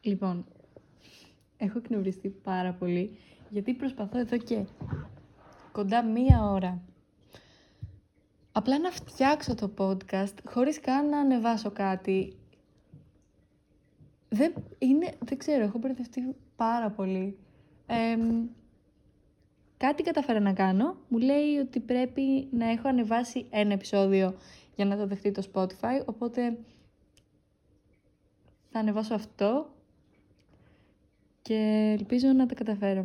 Λοιπόν, έχω εκνευριστεί πάρα πολύ γιατί προσπαθώ εδώ και κοντά μία ώρα απλά να φτιάξω το podcast χωρίς καν να ανεβάσω κάτι. Δεν, είναι, δεν ξέρω, έχω μπερδευτεί πάρα πολύ. κάτι καταφέρα να κάνω. Μου λέει ότι πρέπει να έχω ανεβάσει ένα επεισόδιο για να το δεχτεί το Spotify, οπότε θα ανεβάσω αυτό και ελπίζω να τα καταφέρω.